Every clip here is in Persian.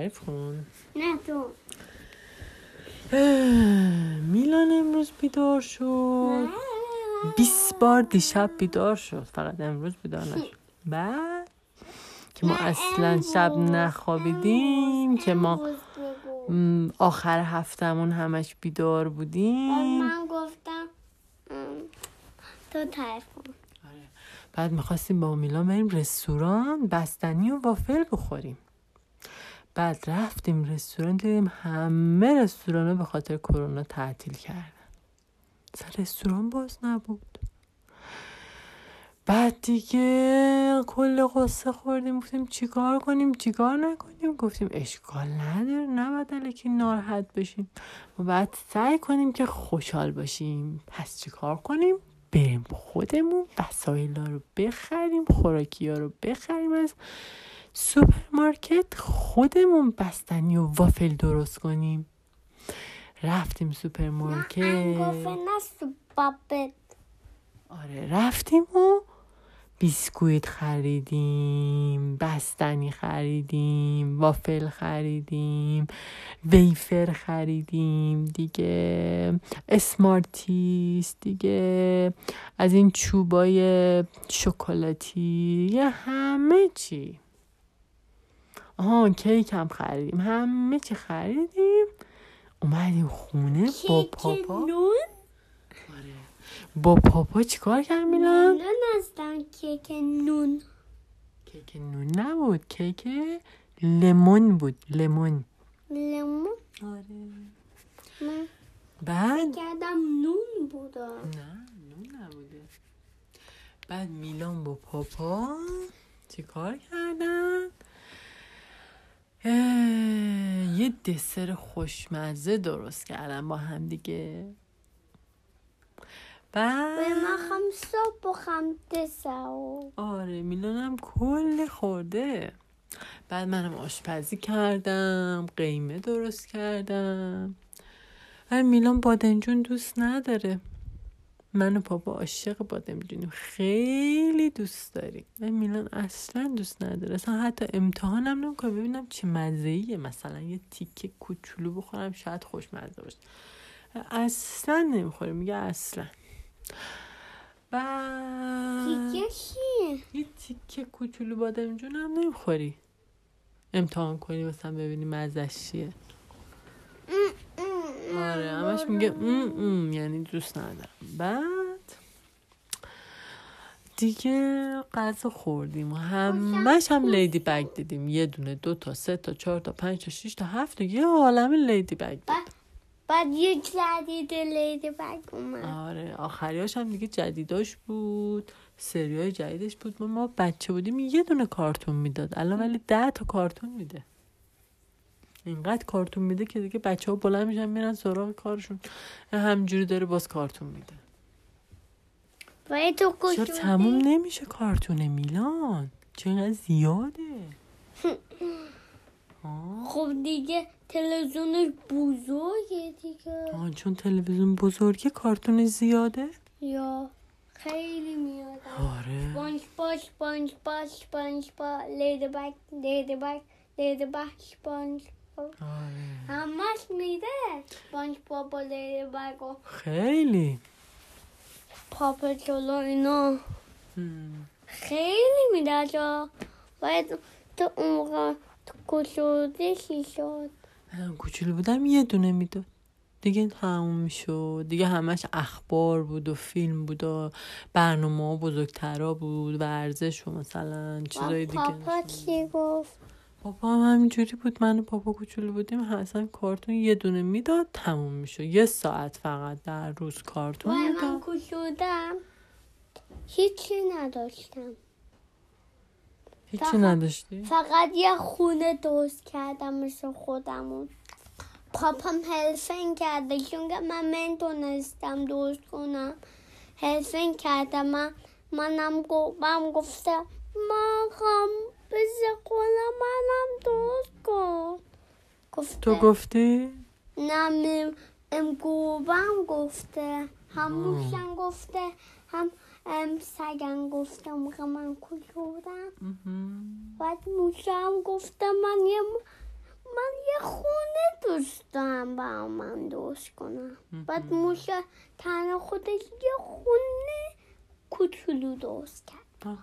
تعریف کن نه تو. میلان امروز بیدار شد. 20 بار دیشب بیدار شد. فقط امروز بیدار نشد. بعد؟ که ما اصلا شب نخوابیدیم که ما آخر هفتمون همش بیدار بودیم. من گفتم تو تعریف کن. بعد می‌خواستیم با میلان بریم رستوران بستنی و وافل بخوریم. بعد رفتیم رستوران دیدیم همه رستوران ها به خاطر کرونا تعطیل کردن. اصلا رستوران باز نبود. بعد دیگه کل قصه خوردیم گفتیم چیکار کنیم؟ چیکار نکنیم؟ گفتیم اشکال نداره نباید الکی ناراحت بشیم. و بعد سعی کنیم که خوشحال باشیم. پس چیکار کنیم؟ بریم خودمون وسایل رو بخریم خوراکی ها رو بخریم از سوپرمارکت خودمون بستنی و وافل درست کنیم. رفتیم سوپرمارکت. نه آره رفتیم و بیسکویت خریدیم بستنی خریدیم وافل خریدیم ویفر خریدیم دیگه اسمارتیس دیگه از این چوبای شکلاتی یه همه چی. آها کیک هم خریدیم. همه چی خریدیم. اومدیم خونه با کیک پاپا. نون با پاپا چیکار کرد میلان؟ نون هستم کیک نون. کیک نون نبود. کیک لیمون بود. لیمون لیمون آره. من بعد؟ کردم نون بودا نه نون نبوده. بعد میلان با پاپا چیکار کردن یه دسر خوشمزه درست کردن با هم دیگه. بعد من خم صبح و خم دساو آره میلانم کل خورده. بعد منم آشپزی کردم قیمه درست کردم. ولی میلان بادمجون دوست نداره. من و پاپا عاشق بادمجونیم خیلی دوست داریم. و میلان اصلا دوست نداره. اصلا حتی امتحانم نمی‌کنه ببینم چه مزه مثلا یه تیکه کوچولو بخورم شاید خوشمزه باشه. اصلا نمی‌خوره میگه اصلا. بعد دیگه چیه؟ یه تیکه کوچولو بادمجون هم نمی‌خوری. امتحان کنی مثلا ببینی مزش چیه. آره همش میگه ام ام یعنی دوست ندارم. بعد دیگه غذا خوردیم و همش هم لیدی بگ دیدیم. یه دونه دو تا سه تا چهار تا پنج تا شیش تا هفت تا. یه عالم لیدی بگ دیدیم. بعد یه جدید لیدی بگ اومد. آره. آخریاش هم دیگه جدیداش بود. سریای جدیدش بود. ما, ما بچه بودیم یه دونه کارتون می‌داد. الان ولی ده تا کارتون میده. اینقدر کارتون میده که دیگه بچه ها بلند میشن میرن سراغ کارشون. همجوری داره باز کارتون میده. تو چرا تموم نمیشه کارتون میلان؟ چرا اینقدر زیاده. خب دیگه تلویزیونش بزرگه دیگه. آه چون تلویزیون بزرگه کارتون زیاده؟ یا خیلی میاد. آره. سپانج با سپانج با سپانج با لیدی بگ لیدی بگ لیدی بگ سپانج آره. همش میده. سپانج با با لیدی بگ و خیلی. پاپ جلو اینا. هم. خیلی میده جا. باید تو اون موقع تو کشوده چی شد؟ من کوچولو بودم یه دونه می‌داد. دیگه تموم می‌شد. دیگه همش اخبار بود و فیلم بود و برنامه ها بزرگترا بود ورزش و مثلا چیزای دیگه پاپا چی گفت؟ پاپا هم همینجوری بود. من و پاپا کوچولو بودیم. اصلا کارتون یه دونه می‌داد تموم می‌شد. یه ساعت فقط در روز کارتون وای من می‌داد. کشودم هیچی نداشتم. هیچی فقط- نداشتی؟ فقط یه خونه درست کردم مثل خودمون. پاپام هلفن کرده. چون که من نمی‌تونستم درست کنم. هلفن کرده. من منم گفتم من خواهم بزه کنم منم درست کن گفته تو گفتی؟ نه میم ام گوبم گفته هم گفته هم ام سگم گفته. موقع من مهم. بعد موشم گفته من یه من یه خونه دوست دارم با من درست کنم. بعد موشه تنها خودش یه خونه کوچولو درست کرد.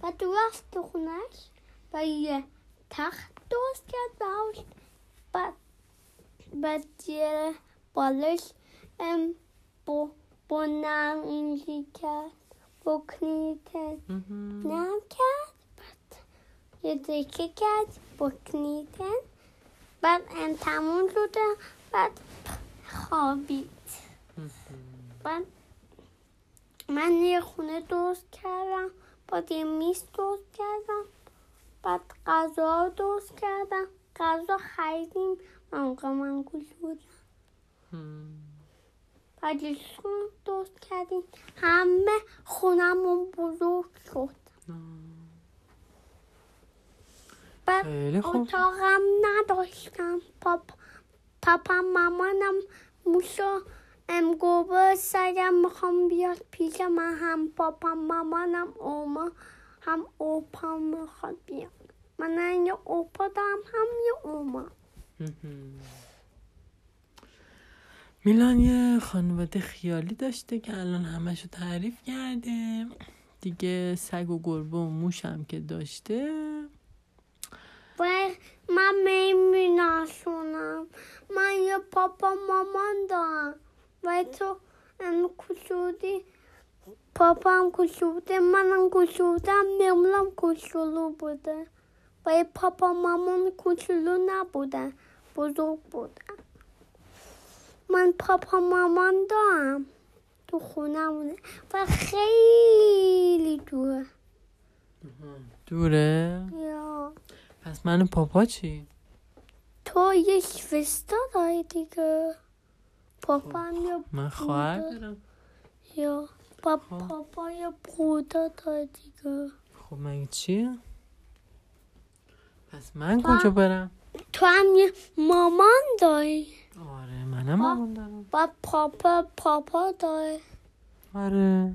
بعد رفت تو خونش و یه تخت درست کرد بعد بعد یه بالش ام با با نم اینجی کرد کلیتن مهم. نم کرد بعد یه دکه کرد با کلیتن بعد ام تموم شده بعد خوابید بعد من یه خونه درست کردم بعد یه میز درست کردم بعد غذا درست کردم غذا خریدیم. موقع من گوش بودم. خونه درست کردیم. همه خونمون بزرگ شد. بعد اتاقم نداشتم. پاپ پاپا مامانم موشا ام گوبه سرم می‌خوام بیاد پیش من. هم پاپا مامانم اوما هم اوپا می‌خواد بیاد. من هم یه اوپا دارم هم یه اوما. میلان یه خانواده خیالی داشته که الان همشو تعریف کرده. دیگه سگ و گربه و موش هم که داشته. من نمیشونم من یه پاپا مامان دارم. و تو ام کشودی پاپا هم کشوده منم کشودم میمونم کشولو بوده. یه پاپا مامان کشولو نبودن بزرگ بودن من پاپا مامان دارم تو خونمونه و خیلی دوره دوره یا پس من پاپا چی؟ تو یه شوستا داری دیگه پاپا هم یه من خواهر بوده. دارم یا خب. پاپا یه بودا داری دیگه خب مگه چیه؟ پس من کجا برم؟ تو هم یه مامان داری. آره منم مامان دارم. با پاپا پاپا داری آره.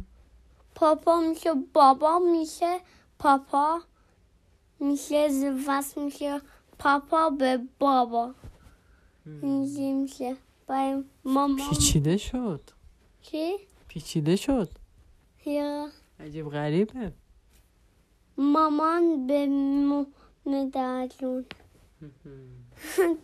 پاپا میشه بابا میشه پاپا میشه زوست میشه پاپا به بابا. اینجی میشه. با مامان. پیچیده شد. چی؟ پیچیده شد. یا. عجیب غریبه. مامان به مادر جون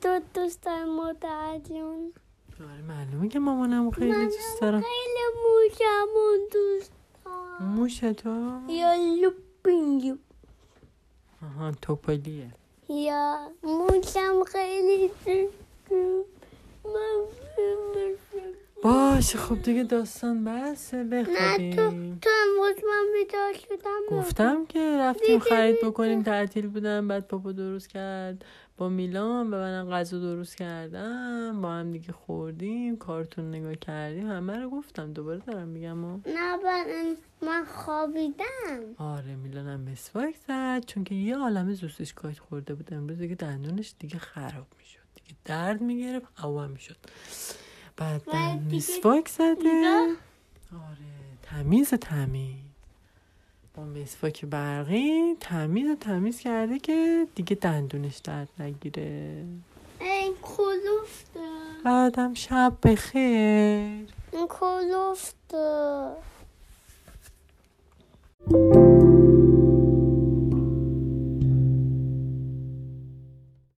تو دوست داری مادر جون آره معلومه که مامانم خیلی دوست دارم. خیلی موشمون دوست دارم. موش تو؟ یا لوپینگو آها توپلیه. یا موشم خیلی دوست دارم. باشه خب دیگه داستان بسه نه تو بخوابیم. تو امروز من بیدار شدم گفتم که رفتیم خرید. بکنیم تعطیل بودم بعد پاپا درست کرد با میلان و منم غذا درست کردم با هم دیگه خوردیم کارتون نگاه کردیم همه رو گفتم. دوباره دارم میگم و نه من, من خوابیدم. آره میلانم مسواک زد چون که یه عالمه زوستش کایت خورده بود. امروز دیگه دندونش دیگه خراب می‌شد. دیگه درد می‌گرفت عوام می‌شد. بعد مسواک زده. آره تمیز تمیز. با مسواک برقی تمیز تمیز کرده که دیگه دندونش درد نگیره. این کلوفته. بعدم شب بخیر. این کلوفته.